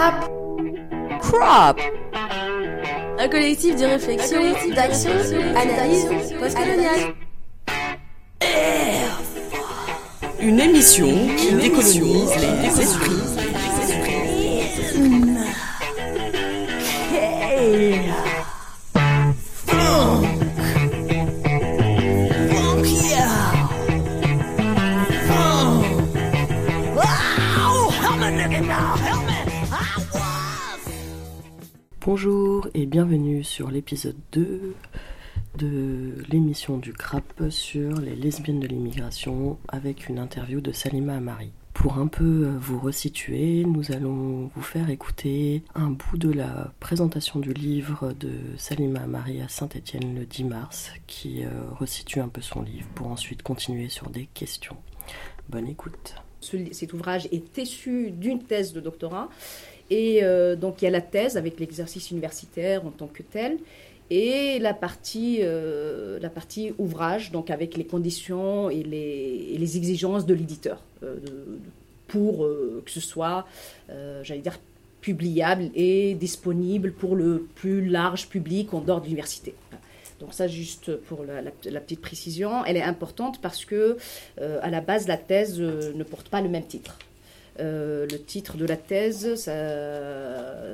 Crap. Crop. Un collectif de réflexion, d'action, d'analyse postcoloniale. Une émission qui décolonise les esprits. Bonjour et bienvenue sur l'épisode 2 de l'émission du CRAP sur les lesbiennes de l'immigration avec une interview de Salima Amari. Pour un peu euh, vous resituer, nous allons vous faire écouter un bout de la présentation du livre de Salima Amari à Saint-Étienne le 10 mars qui euh, resitue un peu son livre pour ensuite continuer sur des questions. Bonne écoute. cet ouvrage est issu d'une thèse de doctorat et euh, donc il y a la thèse avec l'exercice universitaire en tant que tel, et la partie, euh, la partie ouvrage, donc avec les conditions et les, exigences de l'éditeur, euh, pour que ce soit, j'allais dire, publiable et disponible pour le plus large public en dehors de l'université. Donc ça, juste pour la, la, petite précision, elle est importante parce que à la base, la thèse ne porte pas le même titre. Euh, le titre de la thèse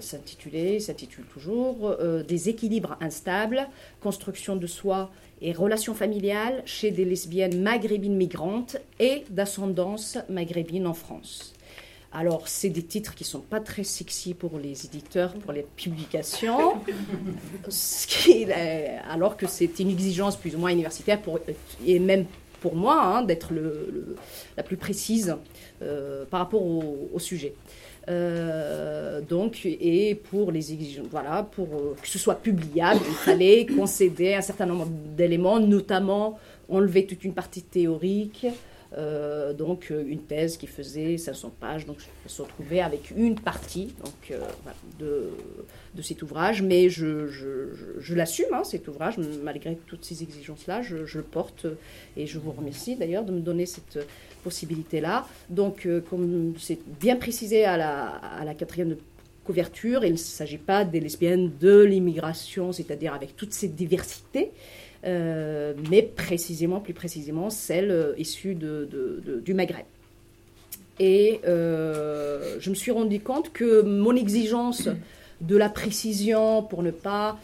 s'intitulait, s'intitule toujours euh, Des équilibres instables, construction de soi et relations familiales chez des lesbiennes maghrébines migrantes et d'ascendance maghrébine en France. Alors, c'est des titres qui ne sont pas très sexy pour les éditeurs, pour les publications, alors que c'est une exigence plus ou moins universitaire et même pour moi hein, d'être la plus précise par rapport au, sujet. Euh, donc, et pour les exigences, voilà, pour euh, que ce soit publiable, il fallait concéder un certain nombre d'éléments, notamment enlever toute une partie théorique, euh, donc euh, une thèse qui faisait 500 pages, donc je se retrouvais avec une partie donc, euh, de, de, cet ouvrage, mais je, je, je, l'assume, hein, cet ouvrage, malgré toutes ces exigences-là, je, le porte. Et je vous remercie d'ailleurs de me donner cette possibilité-là. Donc, comme c'est bien précisé à la, à la quatrième couverture, il ne s'agit pas des lesbiennes de l'immigration, c'est-à-dire avec toute cette diversité, euh, mais précisément, plus précisément, celle euh, issue du Maghreb. Et euh, je me suis rendu compte que mon exigence de la précision pour ne pas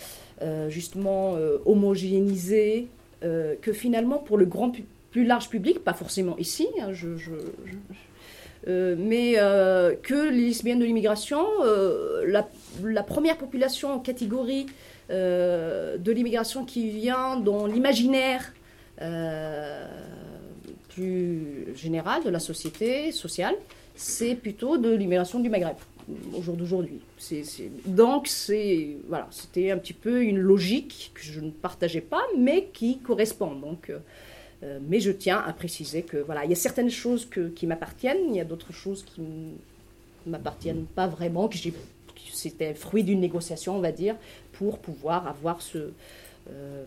justement homogénéiser, que finalement pour le grand plus large public, pas forcément ici, hein, mais que les lesbiennes de l'immigration, la, la, première population en catégorie de l'immigration qui vient dans l'imaginaire euh, plus général de la société sociale, c'est plutôt de l'immigration du Maghreb au jour d'aujourd'hui. donc c'est voilà, c'était un petit peu une logique que je ne partageais pas, mais qui correspond. Euh, mais je tiens à préciser que voilà, il y a certaines choses qui m'appartiennent, il y a d'autres choses qui ne m'appartiennent pas vraiment, que c'était fruit d'une négociation, on va dire, pour pouvoir avoir ce, euh,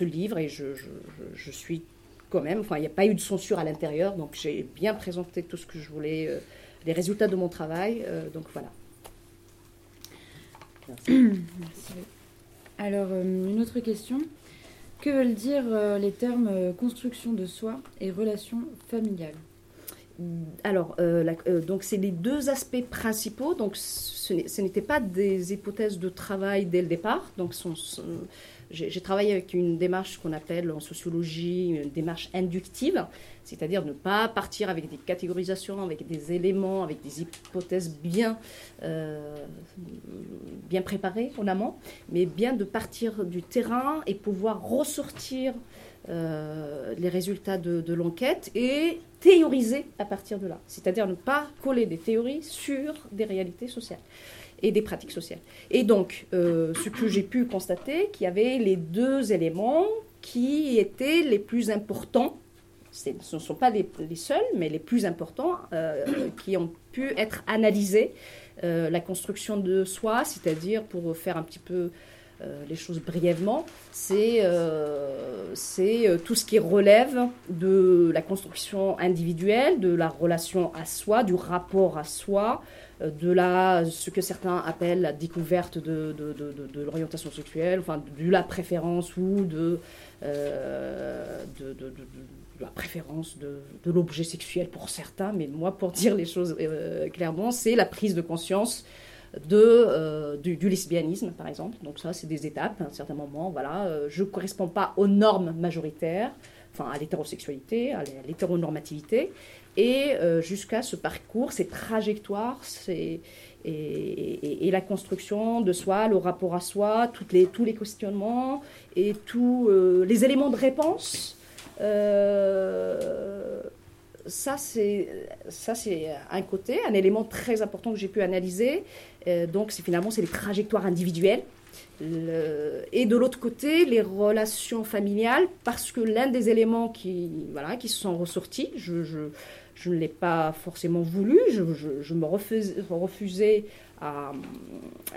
livre. Et je, suis quand même, enfin, il n'y a pas eu de censure à l'intérieur, donc j'ai bien présenté tout ce que je voulais, euh, les résultats de mon travail. Euh, donc voilà. Merci. Alors, une autre question. Que veulent dire les termes construction de soi et relation familiale alors, donc c'est les deux aspects principaux. Donc, ce n'était pas des hypothèses de travail dès le départ. Donc, j'ai travaillé avec une démarche qu'on appelle en sociologie une démarche inductive, c'est-à-dire ne pas partir avec des catégorisations, avec des éléments, avec des hypothèses bien, euh, bien préparées en amont, mais bien de partir du terrain et pouvoir ressortir euh, les résultats de, l'enquête et théoriser à partir de là. C'est-à-dire ne pas coller des théories sur des réalités sociales et des pratiques sociales. Et donc, euh, ce que j'ai pu constater, qu'il y avait les deux éléments qui étaient les plus importants, ce ne sont pas les, seuls, mais les plus importants, euh, qui ont pu être analysés. la construction de soi, c'est-à-dire pour faire un petit peu euh, les choses brièvement, c'est c'est tout ce qui relève de la construction individuelle, de la relation à soi, du rapport à soi, de la, ce que certains appellent la découverte de, de, de, l'orientation sexuelle, enfin de la préférence ou de, la préférence de, l'objet sexuel pour certains, mais moi, pour dire les choses clairement, c'est la prise de conscience euh, du, lesbianisme, par exemple. Donc ça, c'est des étapes, à un certain moment. Voilà, euh, je ne corresponds pas aux normes majoritaires, enfin à l'hétérosexualité, à l'hétéronormativité, et euh, jusqu'à ce parcours, ces trajectoires, et, et, la construction de soi, le rapport à soi, toutes les, tous les questionnements et tous les éléments de réponse ça, c'est un côté, un élément très important que j'ai pu analyser. Euh, donc, finalement, c'est les trajectoires individuelles. et de l'autre côté, les relations familiales, parce que l'un des éléments qui, voilà, qui se sont ressortis, je, ne l'ai pas forcément voulu, je, me refusais à,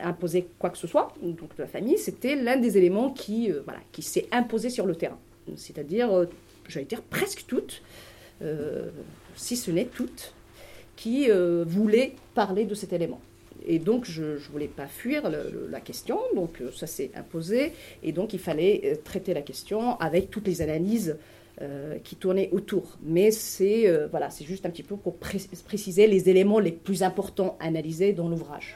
imposer quoi que ce soit, donc de la famille, c'était l'un des éléments qui, euh, voilà, qui s'est imposé sur le terrain. C'est-à-dire, euh, j'allais dire presque toutes, si ce n'est toutes, qui euh, voulaient parler de cet élément. Et donc, je ne voulais pas fuir la question, donc euh, ça s'est imposé, et donc il fallait traiter la question avec toutes les analyses qui tournaient autour. Mais c'est voilà, c'est juste un petit peu pour préciser les éléments les plus importants analysés dans l'ouvrage.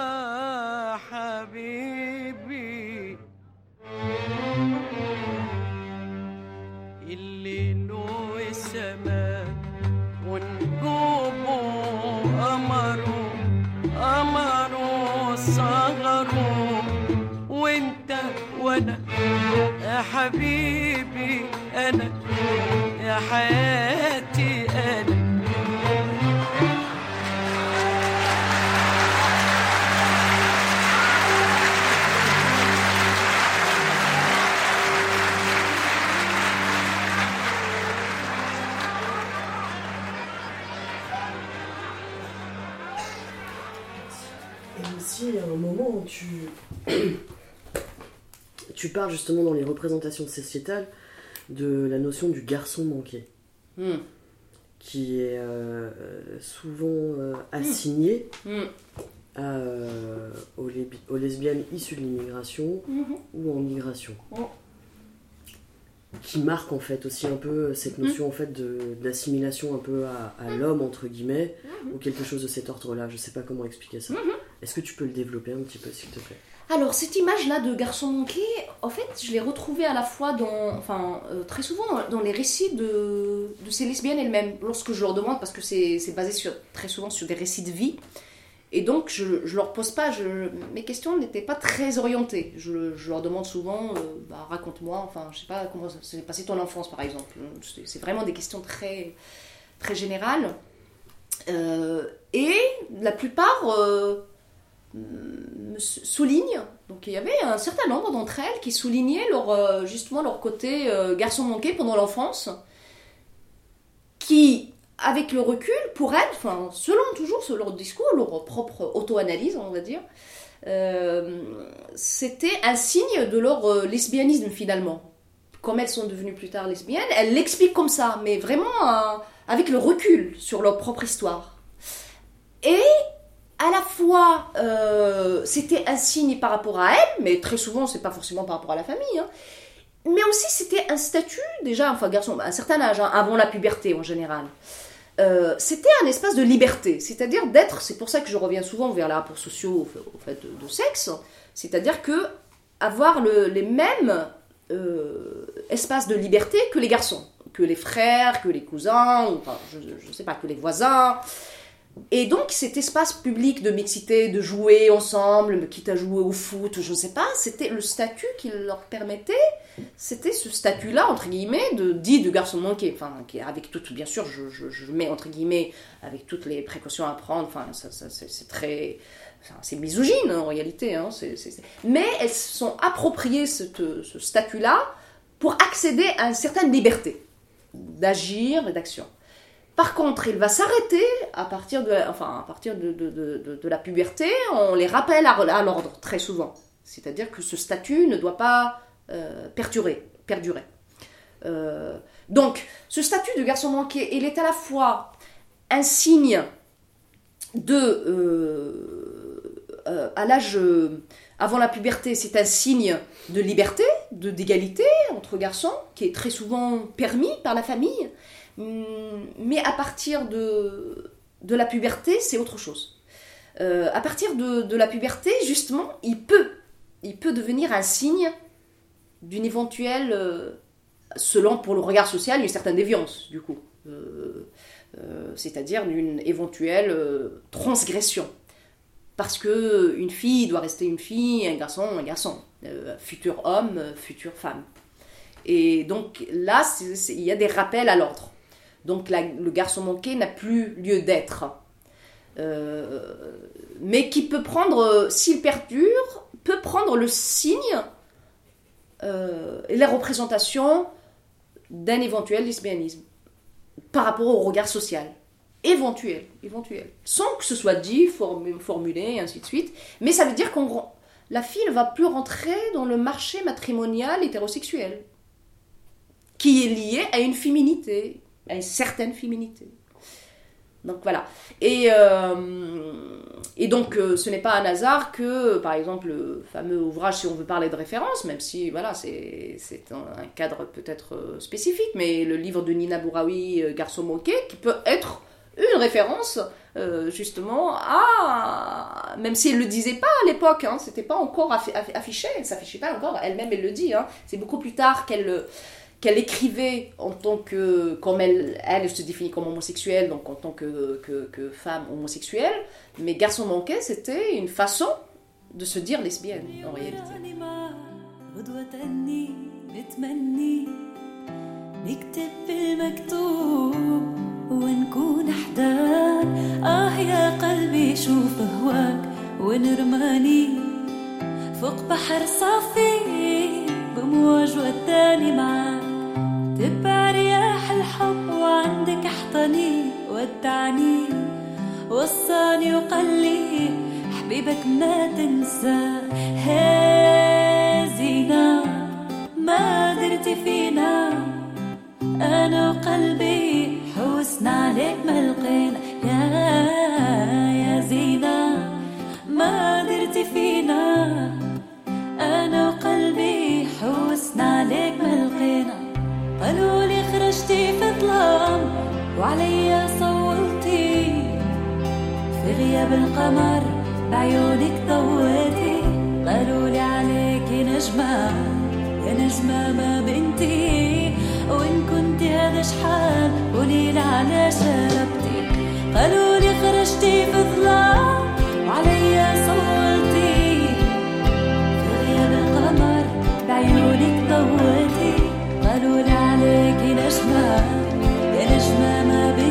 يا حبيبي اللي نور السماء ونجومه قمره قمره صغره وانت وأنا يا حبيبي أنا tu parles justement dans les représentations sociétales de la notion du garçon manqué, hmm. qui est euh, souvent euh, assigné hmm. Hmm. Euh, aux, lesbiennes issues de l'immigration ou en migration. Oh. Qui marque en fait aussi un peu cette notion en fait d'assimilation un peu à, à l'homme entre guillemets ou quelque chose de cet ordre-là. Je sais pas comment expliquer ça. Est-ce que tu peux le développer un petit peu s'il te plaît? Alors, cette image-là de garçon manqué, en fait, je l'ai retrouvée à la fois dans, enfin, euh, très souvent dans, les récits de, ces lesbiennes elles-mêmes, lorsque je leur demande, parce que c'est basé sur, très souvent sur des récits de vie, et donc je, leur pose pas, mes questions n'étaient pas très orientées. Je, leur demande souvent, euh, bah, raconte-moi, enfin, je sais pas comment s'est passé ton enfance, par exemple. C'est vraiment des questions très, très générales. Euh, et la plupart soulignent, donc il y avait un certain nombre d'entre elles qui soulignaient leur, euh, justement leur côté euh, garçon manqué pendant l'enfance, qui, avec le recul, pour elles, enfin, selon toujours leur discours, leur propre auto-analyse, on va dire, euh, c'était un signe de leur lesbianisme finalement. Comme elles sont devenues plus tard lesbiennes, elles l'expliquent comme ça, mais vraiment avec le recul sur leur propre histoire. Et à la fois, euh, c'était un signe par rapport à elle, mais très souvent, c'est pas forcément par rapport à la famille. Hein. Mais aussi, c'était un statut, déjà, enfin, garçon, à un certain âge, hein, avant la puberté en général. Euh, c'était un espace de liberté, c'est-à-dire d'être, c'est pour ça que je reviens souvent vers les rapports sociaux au fait de, sexe, c'est-à-dire que avoir les mêmes euh, espaces de liberté que les garçons, que les frères, que les cousins, enfin, je ne sais pas, que les voisins, Et donc cet espace public de mixité, de jouer ensemble, quitte à jouer au foot, je ne sais pas, c'était le statut qui leur permettait, c'était ce statut-là, entre guillemets, de dit de garçon manqué, enfin, avec tout, bien sûr, je, je, mets entre guillemets, avec toutes les précautions à prendre, enfin, c'est très... C'est misogyne en réalité, hein, mais elles se sont appropriées ce statut-là pour accéder à une certaine liberté d'agir et d'action. Par contre, il va s'arrêter à partir, de, la puberté. On les rappelle à, l'ordre très souvent. C'est-à-dire que ce statut ne doit pas euh, perdurer. Euh, donc, ce statut de garçon manqué, il est à la fois un signe de... Euh, à l'âge... avant la puberté, c'est un signe de liberté, d'égalité entre garçons, qui est très souvent permis par la famille. Hum, mais à partir de, de la puberté, c'est autre chose. Euh, à partir de, de, la puberté, justement, il peut, il peut devenir un signe d'une éventuelle, euh, selon pour le regard social, une certaine déviance, du coup. Euh, c'est-à-dire d'une éventuelle transgression. Parce que une fille doit rester une fille, un garçon, un garçon. futur homme, future femme. Et donc là, il y a des rappels à l'ordre. Donc le garçon manqué n'a plus lieu d'être. Euh, mais qui peut prendre, s'il perdure, peut prendre le signe euh, et la représentation d'un éventuel lesbianisme par rapport au regard social. Éventuel, éventuel. Sans que ce soit dit, formulé, ainsi de suite. Mais ça veut dire que la fille ne va plus rentrer dans le marché matrimonial hétérosexuel, qui est lié à une féminité, une certaine féminité. Donc voilà. Et, euh, donc euh, ce n'est pas un hasard que, par exemple, le fameux ouvrage, si on veut parler de référence, même si voilà, c'est un, cadre peut-être euh, spécifique, mais le livre de Nina Bouraoui, Garçon manqué, qui peut être une référence justement à. Même si elle ne le disait pas à l'époque, hein, c'était pas encore affiché, elle s'affichait pas encore, elle-même elle le dit, hein, c'est beaucoup plus tard qu'elle qu'elle écrivait en tant que, comme elle, elle se définit comme homosexuelle, donc en tant que, que, que femme homosexuelle, mais Garçon manqué, c'était une façon de se dire lesbienne en réalité. نكتب في المكتوب ونكون احدان اه يا قلبي شوف هواك ونرماني فوق بحر صافي بموج وداني معاك تبع رياح الحب وعندك احضني ودعني وصاني وقال لي حبيبك ما تنسى. هازينا ما درتي فينا. أنا وقلبي حوسنا عليك ما لقينا يا يا زينة ما درتي فينا. أنا وقلبي حوسنا عليك ما لقينا قالوا لي خرجتي في ظلام وعليا صولتي في غياب القمر بعيونك ضويتي قالوا لي عليك نجمة يا نجمة ما بنتي. وإن كنت هذا شحال قولي لي علاش هربتي قالوا لي خرجتي في ظلام وعليا صولتي في غياب القمر بعيونك ضويتي قالوا لي عليك نجمة يا نجمة ما بنتي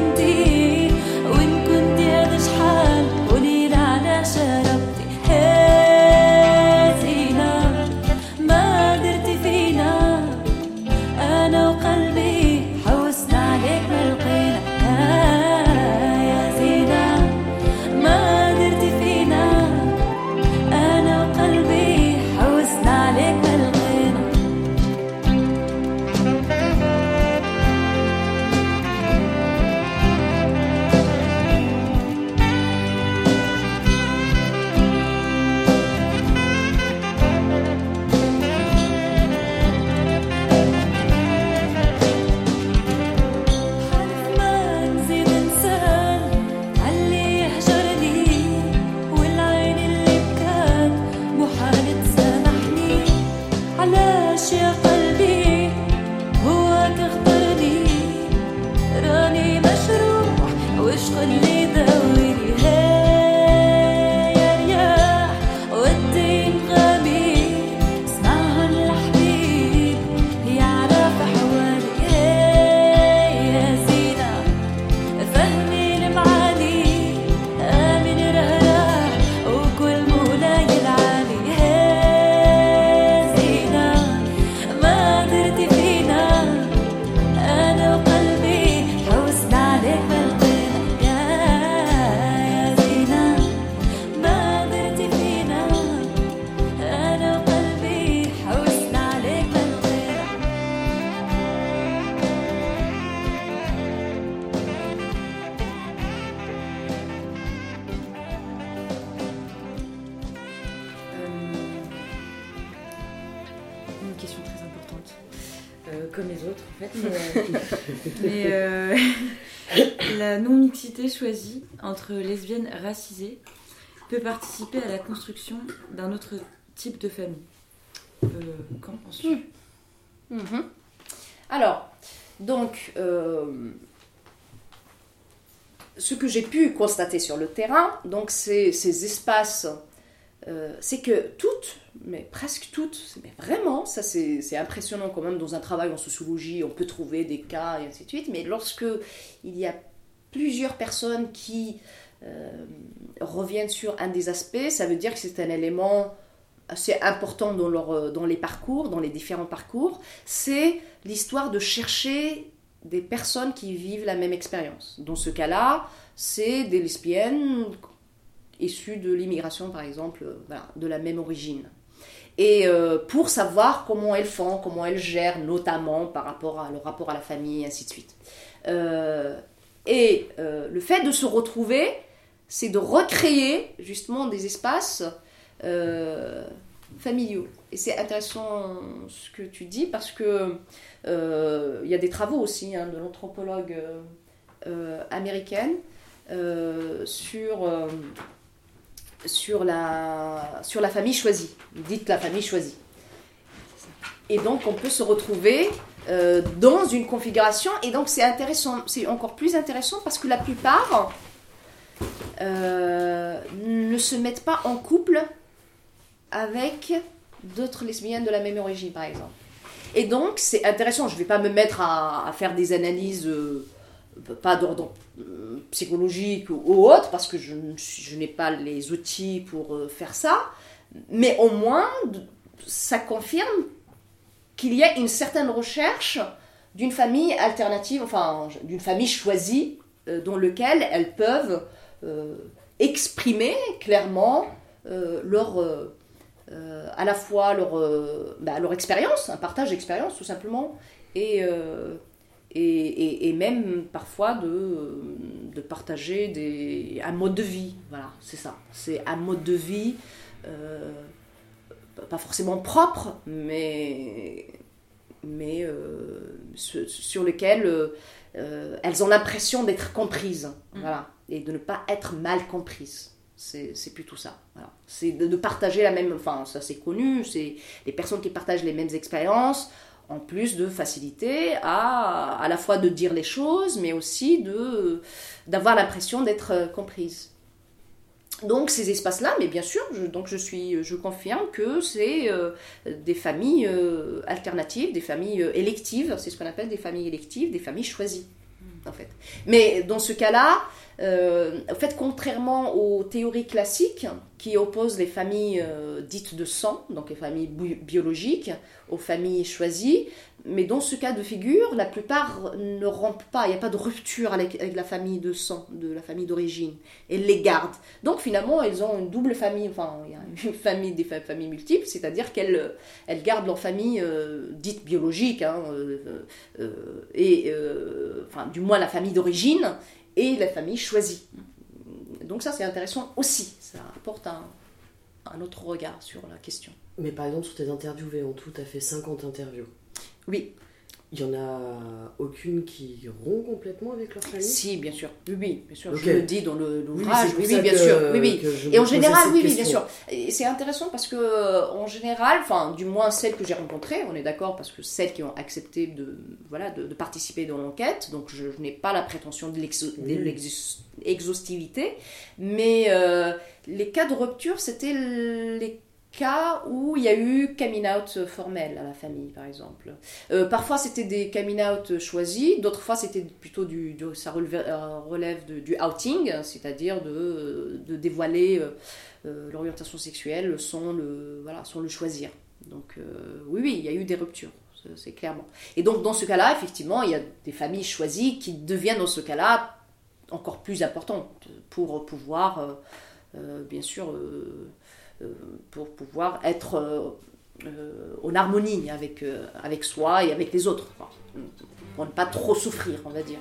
peut participer à la construction d'un autre type de famille. Euh, Qu'en penses-tu? Mhm. Alors, donc, euh, ce que j'ai pu constater sur le terrain, donc ces espaces, euh, c'est que toutes, mais presque toutes, mais vraiment, ça c'est impressionnant quand même dans un travail en sociologie, on peut trouver des cas et ainsi de suite, mais lorsque il y a plusieurs personnes qui reviennent sur un des aspects, ça veut dire que c'est un élément assez important dans, leur, euh, dans les parcours, dans les différents parcours, c'est l'histoire de chercher des personnes qui vivent la même expérience. Dans ce cas-là, c'est des lesbiennes issues de l'immigration, par exemple, euh, de la même origine. Et euh, pour savoir comment elles font, comment elles gèrent, notamment par rapport à leur rapport à la famille, et ainsi de suite. Euh, et euh, le fait de se retrouver, c'est de recréer justement des espaces euh, familiaux. Et c'est intéressant ce que tu dis parce que euh, il y a des travaux aussi hein, de l'anthropologue euh, américaine sur, la, famille choisie, dite la famille choisie. Et donc on peut se retrouver dans une configuration et donc c'est intéressant, c'est encore plus intéressant parce que la plupart euh, ne se mettent pas en couple avec d'autres lesbiennes de la même origine, par exemple. Et donc, c'est intéressant. Je ne vais pas me mettre à, faire des analyses, euh, pas d'ordre euh, psychologique ou, autre, parce que je, n'ai pas les outils pour faire ça. Mais au moins, ça confirme qu'il y a une certaine recherche d'une famille alternative, enfin, d'une famille choisie, dans lequel elles peuvent exprimer clairement euh, leur, euh, euh, à la fois leur, euh, bah, leur expérience, un partage d'expérience tout simplement, et, euh, et, et- et même parfois de, de partager des, un mode de vie. Voilà, c'est ça. C'est un mode de vie, euh, pas forcément propre, mais, mais euh, sur, sur lequel euh, euh, elles ont l'impression d'être comprises. Voilà, et de ne pas être mal comprises. C'est plutôt ça. C'est de, partager la même. Enfin, ça c'est connu. C'est les personnes qui partagent les mêmes expériences, en plus de facilité à à la fois de dire les choses, mais aussi de d'avoir l'impression d'être euh, comprises. Donc ces espaces-là, mais bien sûr, je, donc je suis, je confirme que c'est euh, des familles euh, alternatives, des familles électives, c'est ce qu'on appelle des familles électives, des familles choisies, en fait. Mais dans ce cas-là, euh, en fait, contrairement aux théories classiques qui opposent les familles euh, dites de sang, donc les familles bi- biologiques, aux familles choisies, mais dans ce cas de figure, la plupart ne rompent pas, il n'y a pas de rupture avec, la famille de sang, de la famille d'origine. Elles les gardent. Donc finalement, elles ont une double famille, enfin, il y a une famille, des fa- familles multiples, c'est-à-dire qu'elles elles gardent leur famille euh, dite biologique, hein, et enfin, du moins la famille d'origine, et la famille choisie. Donc ça, c'est intéressant aussi, ça apporte un, un autre regard sur la question. Mais par exemple, sur tes interviewés, en tout, tu as fait 50 interviews. Oui, Il y en a aucune qui rompt complètement avec leur famille? Si, bien sûr. Oui, oui, bien sûr. Je le dis dans Oui, l'ouvrage. Oui, oui, bien sûr. Oui, oui. Et en général, oui, oui, bien sûr. Et c'est intéressant parce que, euh, en général, enfin, du moins celles que j'ai rencontrées, on est d'accord, parce que celles qui ont accepté de, voilà, de, de participer dans l'enquête, donc je, je n'ai pas la prétention de l'exo- de Oui. l'exus- exhaustivité, mais euh, les cas de rupture, c'était les cas où il y a eu coming out formel à la famille, par exemple. Euh, parfois, c'était des coming out choisis, d'autres fois, c'était plutôt du, ça euh, relève du outing, c'est-à-dire de, dévoiler euh, l'orientation sexuelle sans le, voilà, sans le choisir. Donc, oui, oui, il y a eu des ruptures, c'est- clairement. Et donc, dans ce cas-là, effectivement, il y a des familles choisies qui deviennent, dans ce cas-là, encore plus importantes pour pouvoir, bien sûr, pour pouvoir être euh, euh, en harmonie avec, euh, avec soi et avec les autres. Pour ne pas trop souffrir, on va dire.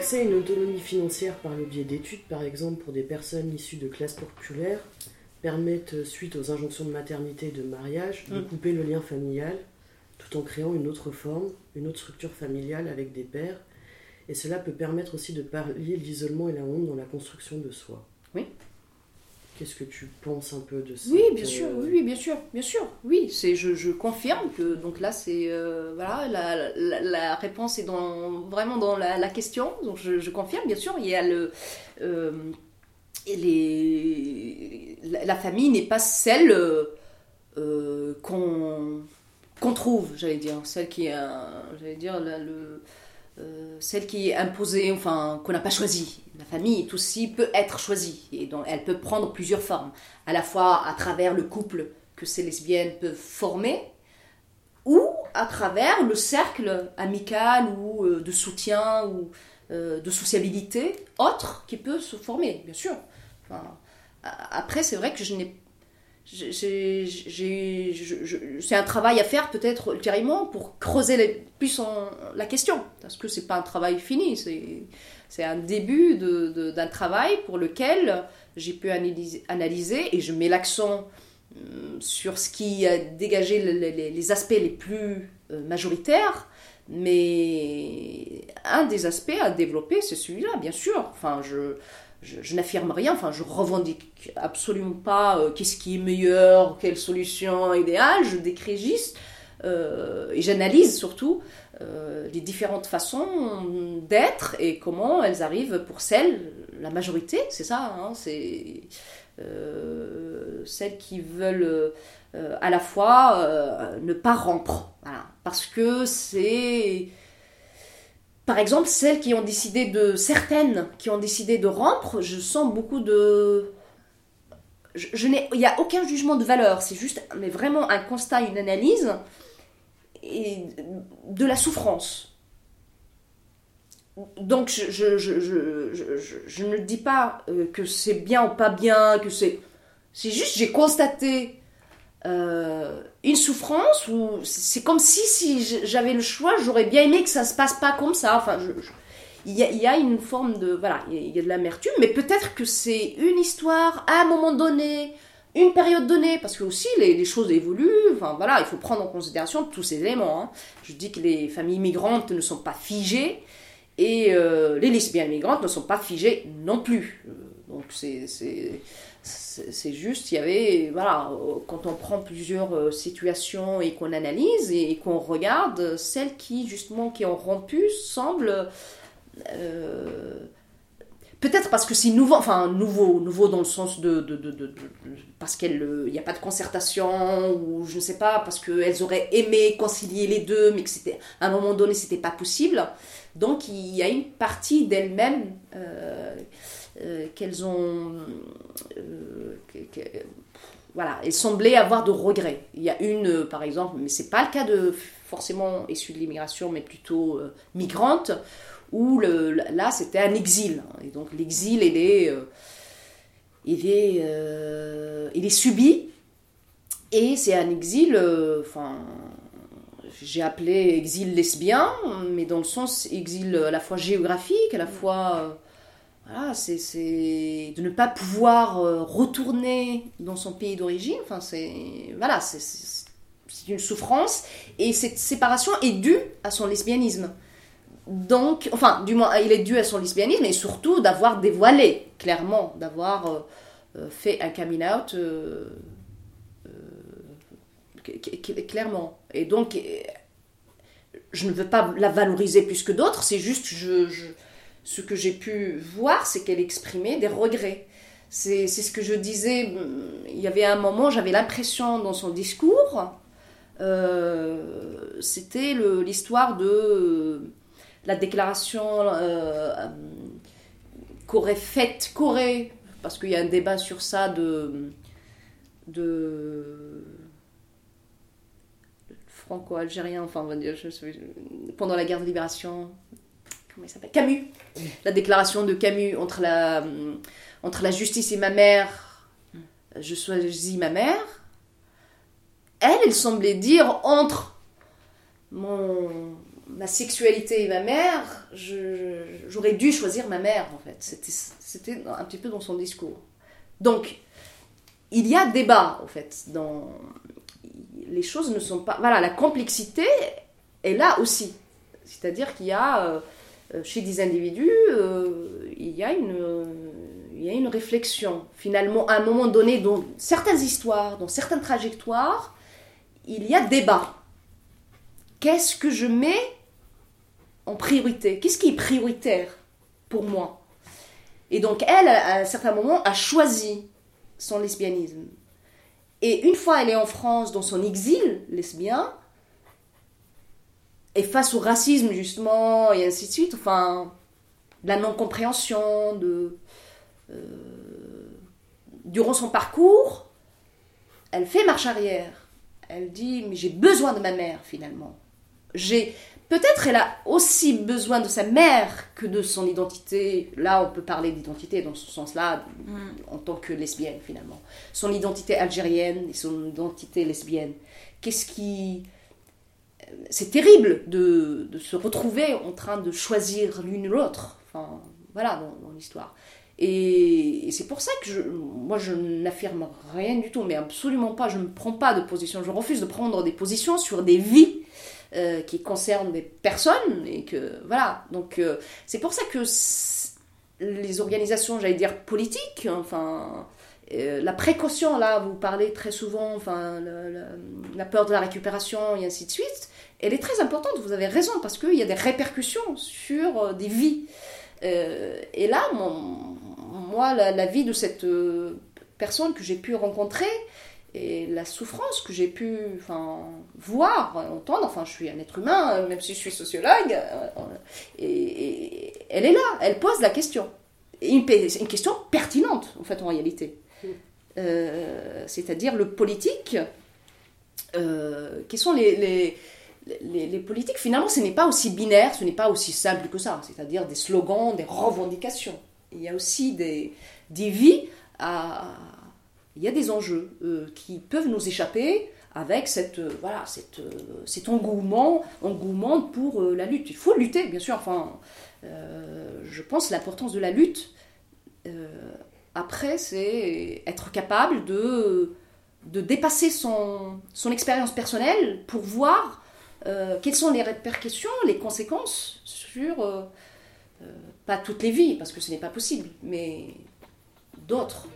L'accès à une autonomie financière par le biais d'études, par exemple, pour des personnes issues de classes populaires, permettent, euh, suite aux injonctions de maternité et de mariage, de Mm. couper le lien familial tout en créant une autre forme, une autre structure familiale avec des pères. Et cela peut permettre aussi de pallier l'isolement et la honte dans la construction de soi. Oui. Qu'est-ce que tu penses un peu de ça Oui, bien sûr, oui, oui, bien sûr, bien sûr. Oui, c'est, je, je confirme que donc là, c'est euh, voilà, la, la, la réponse est dans, vraiment dans la, la question. Donc je, je confirme, bien sûr, il y a le euh, et les, la, famille n'est pas celle euh, euh, qu'on qu'on trouve, j'allais dire, celle qui est, un- j'allais dire, le, euh, celle qui est imposée, enfin, qu'on n'a pas choisie. La famille est aussi peut être choisie et donc elle peut prendre plusieurs formes, à la fois à travers le couple que ces lesbiennes peuvent former, ou à travers le cercle amical ou euh, de soutien ou euh, de sociabilité autre qui peut se former, bien sûr. Après, c'est vrai que je n'ai c'est un travail à faire peut-être ultérieurement pour creuser plus en- la question. Parce que c'est pas un travail fini c'est un début d'un travail pour lequel j'ai pu analyser, analyser et je mets l'accent hum, sur ce qui a dégagé le- le- les, les aspects les plus euh, majoritaires. Mais un des aspects à développer c'est celui-là bien sûr. Enfin je je, n'affirme rien, enfin je revendique absolument pas euh, qu'est-ce qui est meilleur, quelle solution idéale, je décris juste euh, et j'analyse surtout euh, les différentes façons d'être et comment elles arrivent pour celles, la majorité, c'est ça, hein, c'est celles qui veulent à la fois ne pas rompre, voilà, parce que c'est par exemple, celles qui ont décidé de. Certaines qui ont décidé de rompre, je sens beaucoup de. Je, n'ai, il n'y a aucun jugement de valeur, c'est juste mais vraiment un constat, une analyse et de la souffrance. Donc je- je ne dis pas euh, que c'est bien ou pas bien, que c'est. C'est juste, j'ai constaté euh, une souffrance où c'est comme si, si j'avais le choix, j'aurais bien aimé que ça se passe pas comme ça. Enfin, il y, a, une forme de. Voilà, il y a- de l'amertume, mais peut-être que c'est une histoire à un moment donné, une période donnée, parce que aussi les, les choses évoluent. Enfin, voilà, il faut prendre en considération tous ces éléments. hein. Je dis que les familles migrantes ne sont pas figées et euh, les lesbiennes migrantes ne sont pas figées non plus. Euh, Donc, c'est. C'est- juste, il y avait, voilà, euh, quand on prend plusieurs euh, situations et qu'on analyse et, qu'on regarde, euh, celles qui, justement, qui ont rompu semblent. euh, Peut-être parce que c'est nouveau, enfin nouveau, nouveau dans le sens de, de, de, de- parce qu'il n'y a pas de concertation ou je ne sais pas, parce qu'elles auraient aimé concilier les deux, mais que à un moment donné c'était pas possible. Donc il y a une partie d'elles-mêmes euh, euh, qu'elles ont, euh, voilà, elles semblaient avoir de regrets. Il y a une, euh, par exemple, mais c'est pas le cas de forcément issue de l'immigration, mais plutôt migrante, où le, là c'était un exil. Et donc l'exil, il est, il est, il est subi, et c'est un exil, enfin, j'ai appelé exil lesbien, mais dans le sens exil à la fois géographique, à la fois voilà, c'est, de ne pas pouvoir euh, retourner dans son pays d'origine. Enfin, c'est voilà, c'est, une souffrance et cette séparation est due à son lesbianisme. Donc, enfin, du moins, il est dû à son lesbianisme et surtout d'avoir dévoilé, clairement, d'avoir euh, euh, fait un coming out cl- cl- clairement. Et donc, je ne veux pas la valoriser plus que d'autres, c'est juste, je- ce que j'ai pu voir, c'est qu'elle exprimait des regrets. C'est ce que je disais, hum, il y avait un moment, j'avais l'impression dans son discours, euh, c'était l'histoire de euh, la déclaration euh, qu'aurait faite Corée, parce qu'il y a un débat sur ça de, franco-algérien, enfin on va dire, pendant la guerre de libération, comment il s'appelle? Camus. La déclaration de Camus entre la, entre la justice et ma mère, je choisis ma mère. Elle, elle semblait dire entre mon, ma sexualité et ma mère, j'aurais dû choisir ma mère, en fait. C'était un petit peu dans son discours. Donc, il y a débat, en fait. Dans... Les choses ne sont pas... Voilà, la complexité est là aussi. C'est-à-dire qu'il y a, euh, chez des individus, euh, il, y a une, il y a une réflexion. Finalement, à un moment donné, dans certaines histoires, dans certaines trajectoires, il y a débat. Qu'est-ce que je mets en priorité? Qu'est-ce qui est prioritaire pour moi? Et donc, elle, à un certain moment, a choisi son lesbianisme. Et une fois elle est en France, dans son exil lesbien, et face au racisme, justement, et ainsi de suite, enfin, la non-compréhension, de. Euh, durant son parcours, elle fait marche arrière. Elle dit Mais j'ai besoin de ma mère, finalement. J'ai Peut-être elle a aussi besoin de sa mère que de son identité. Là, on peut parler d'identité dans ce sens-là, mm. en tant que lesbienne finalement. Son identité algérienne et son identité lesbienne. Qu'est-ce qui... C'est terrible de, de, se retrouver en train de choisir l'une ou l'autre. Enfin, voilà, dans, l'histoire. Et, c'est pour ça que je, moi, je n'affirme rien du tout, mais absolument pas. Je ne prends pas de position. Je refuse de prendre des positions sur des vies euh, qui concerne des personnes et que voilà donc euh, c'est pour ça que les organisations j'allais dire politiques enfin euh, la précaution là vous parlez très souvent enfin la peur de la récupération et ainsi de suite elle est très importante vous avez raison parce qu'il y a des répercussions sur des vies et là moi la, vie de cette personne que j'ai pu rencontrer et la souffrance que j'ai pu enfin, voir, entendre, enfin je suis un être humain, euh, même si je suis sociologue, euh, et, elle est là, elle pose la question. Une, une question pertinente en fait en réalité. Euh, c'est-à-dire le politique, euh, qui sont les, les, politiques, finalement ce n'est pas aussi binaire, ce n'est pas aussi simple que ça, c'est-à-dire des slogans, des revendications. Il y a aussi des, des vies il y a des enjeux euh, qui peuvent nous échapper avec cette, euh, voilà, cette, euh, cet engouement, engouement pour la lutte. Il faut lutter, bien sûr. Enfin, je pense l'importance de la lutte. après, c'est être capable de, de dépasser son, son expérience personnelle pour voir quelles sont les répercussions, les conséquences sur, pas toutes les vies, parce que ce n'est pas possible, mais d'autres.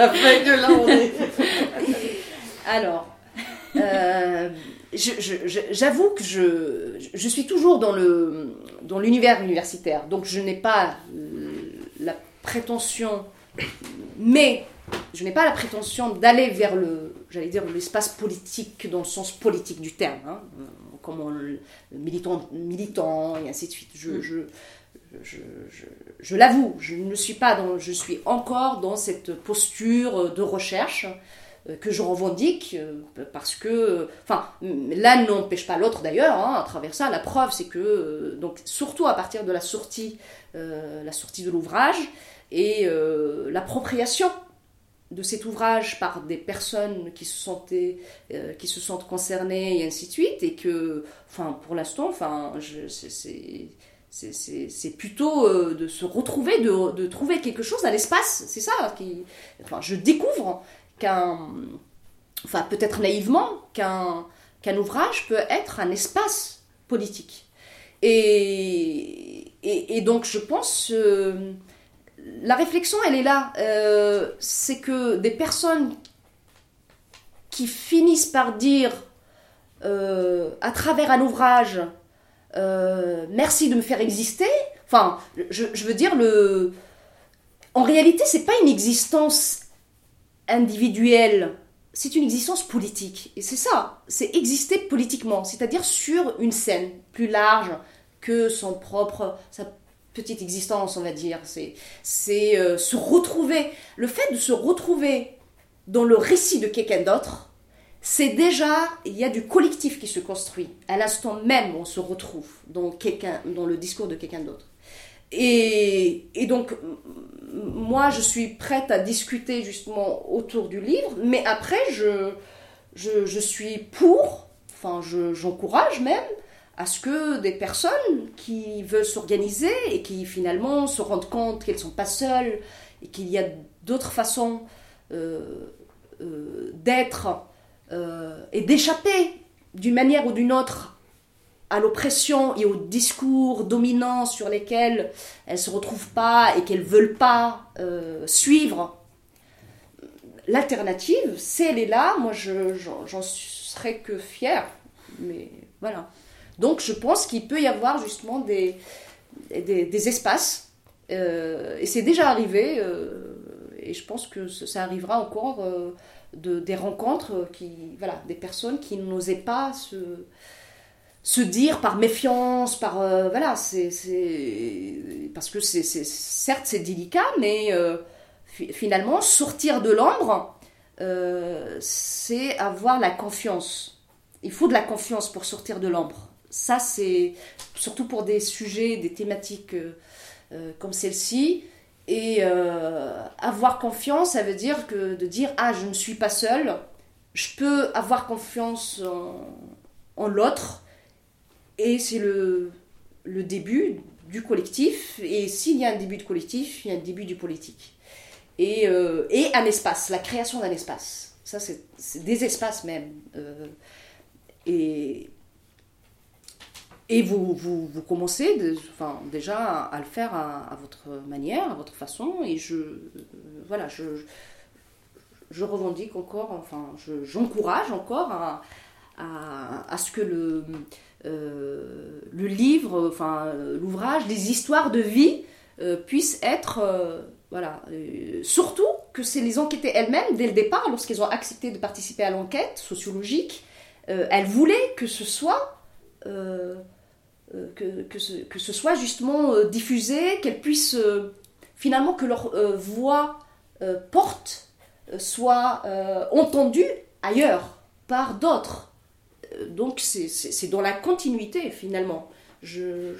Alors, euh, j'avoue que je, je, suis toujours dans le dans l'univers universitaire, donc je n'ai pas la prétention, mais je n'ai pas la prétention d'aller vers le, j'allais dire, l'espace politique dans le sens politique du terme, hein, comme militant, militant et ainsi de suite. Je l'avoue, je ne suis pas dans, je suis encore dans cette posture de recherche euh, que je revendique euh, parce que, enfin, l'un n'empêche pas l'autre d'ailleurs hein, à travers ça. La preuve, c'est que, euh, donc, surtout à partir de la sortie, la sortie de l'ouvrage et l'appropriation de cet ouvrage par des personnes qui se sentaient, qui se sentent concernées et ainsi de suite, et que, enfin, pour l'instant, enfin, c'est plutôt de se retrouver, de, de, trouver quelque chose à l'espace. C'est ça qui, enfin, je découvre qu'un, enfin peut-être naïvement, qu'un qu'un ouvrage peut être un espace politique. Et, et, donc je pense, euh, la réflexion, elle est là. Euh, c'est que des personnes qui finissent par dire euh, à travers un ouvrage, merci de me faire exister, enfin, je, je veux dire, le... en réalité, c'est pas une existence individuelle, c'est une existence politique. Et c'est ça, c'est exister politiquement, c'est-à-dire sur une scène plus large que son propre, sa petite existence, on va dire. C'est, c'est euh, se retrouver. Le fait de se retrouver dans le récit de quelqu'un d'autre, c'est déjà, il y a du collectif qui se construit. À l'instant même, on se retrouve dans, dans le discours de quelqu'un d'autre. Et, et, donc, moi, je suis prête à discuter justement autour du livre, mais après, je, je, suis pour, enfin, j'encourage même à ce que des personnes qui veulent s'organiser et qui finalement se rendent compte qu'elles ne sont pas seules et qu'il y a d'autres façons euh, euh, d'être euh, et d'échapper d'une manière ou d'une autre à l'oppression et aux discours dominants sur lesquels elles ne se retrouvent pas et qu'elles ne veulent pas euh, suivre. L'alternative, si elle est là, moi j'en serais que fière. Mais voilà. Donc je pense qu'il peut y avoir justement des, des, espaces. Euh, et c'est déjà arrivé. Et je pense que ça arrivera encore de, des rencontres, qui, voilà, des personnes qui n'osaient pas se se dire par méfiance, par euh, voilà, c'est parce que c'est certes c'est délicat, mais euh, finalement sortir de l'ombre, euh, c'est avoir la confiance. Il faut de la confiance pour sortir de l'ombre. Ça c'est surtout pour des sujets, des thématiques comme celle-ci. Et avoir confiance, ça veut dire que de dire ah je ne suis pas seule, je peux avoir confiance en l'autre et c'est le, le début du collectif. Et s'il y a un début de collectif, il y a un début du politique. Et, euh, et un espace, la création d'un espace. Ça, c'est des espaces même. Euh, et, et vous, vous, commencez enfin, déjà à, le faire à, votre manière, à votre façon. Et je, voilà, je, je revendique encore, enfin, j'encourage encore à, à, à, ce que le, euh, le livre, enfin l'ouvrage, les histoires de vie euh, puissent être, euh, voilà, surtout que c'est les enquêtées elles-mêmes dès le départ, lorsqu'elles ont accepté de participer à l'enquête sociologique, elles voulaient que ce soit que, que, ce, que, ce, soit justement diffusé, qu'elles puissent finalement que leur voix porte soit entendue ailleurs par d'autres donc c'est dans la continuité finalement. Je,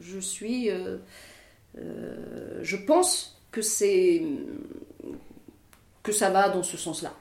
je, suis. Euh, euh, je pense que c'est. que ça va dans ce sens-là.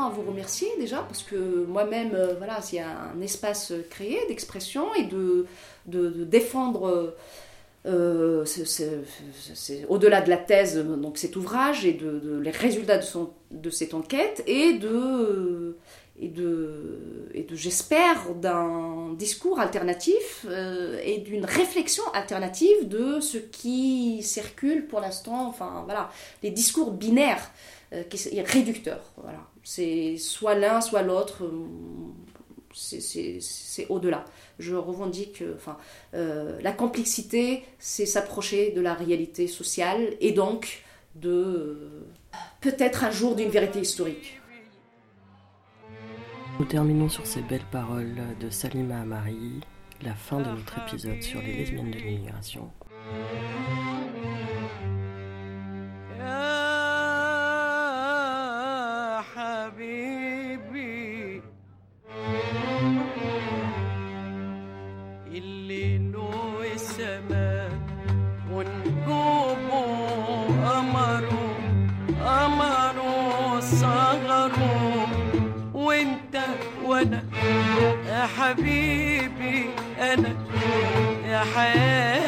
À vous remercier déjà parce que moi-même, euh, voilà, c'est un espace créé d'expression et de, de, défendre euh, au-delà de la thèse, donc cet ouvrage et de, les résultats de, son, de cette enquête et de, et de, et de j'espère, d'un discours alternatif euh, et d'une réflexion alternative de ce qui circule pour l'instant, enfin voilà, les discours binaires euh, qui réducteurs. Voilà. C'est soit l'un, soit l'autre. euh, c'est- au-delà. Je revendique, euh, enfin, euh, la complexité, c'est s'approcher de la réalité sociale et donc de peut-être un jour d'une vérité historique. Nous terminons sur ces belles paroles de Salima Amari, la fin de notre épisode sur les lesbiennes de l'immigration. حبيبي أنا يا حياتي.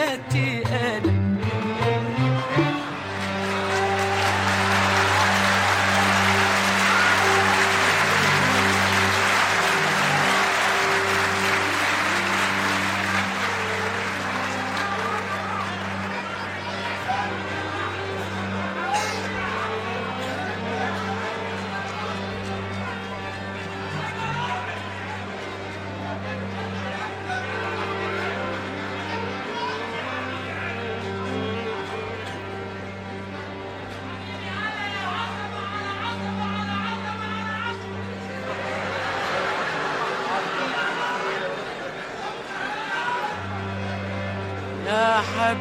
يا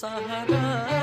ಸಹನಾ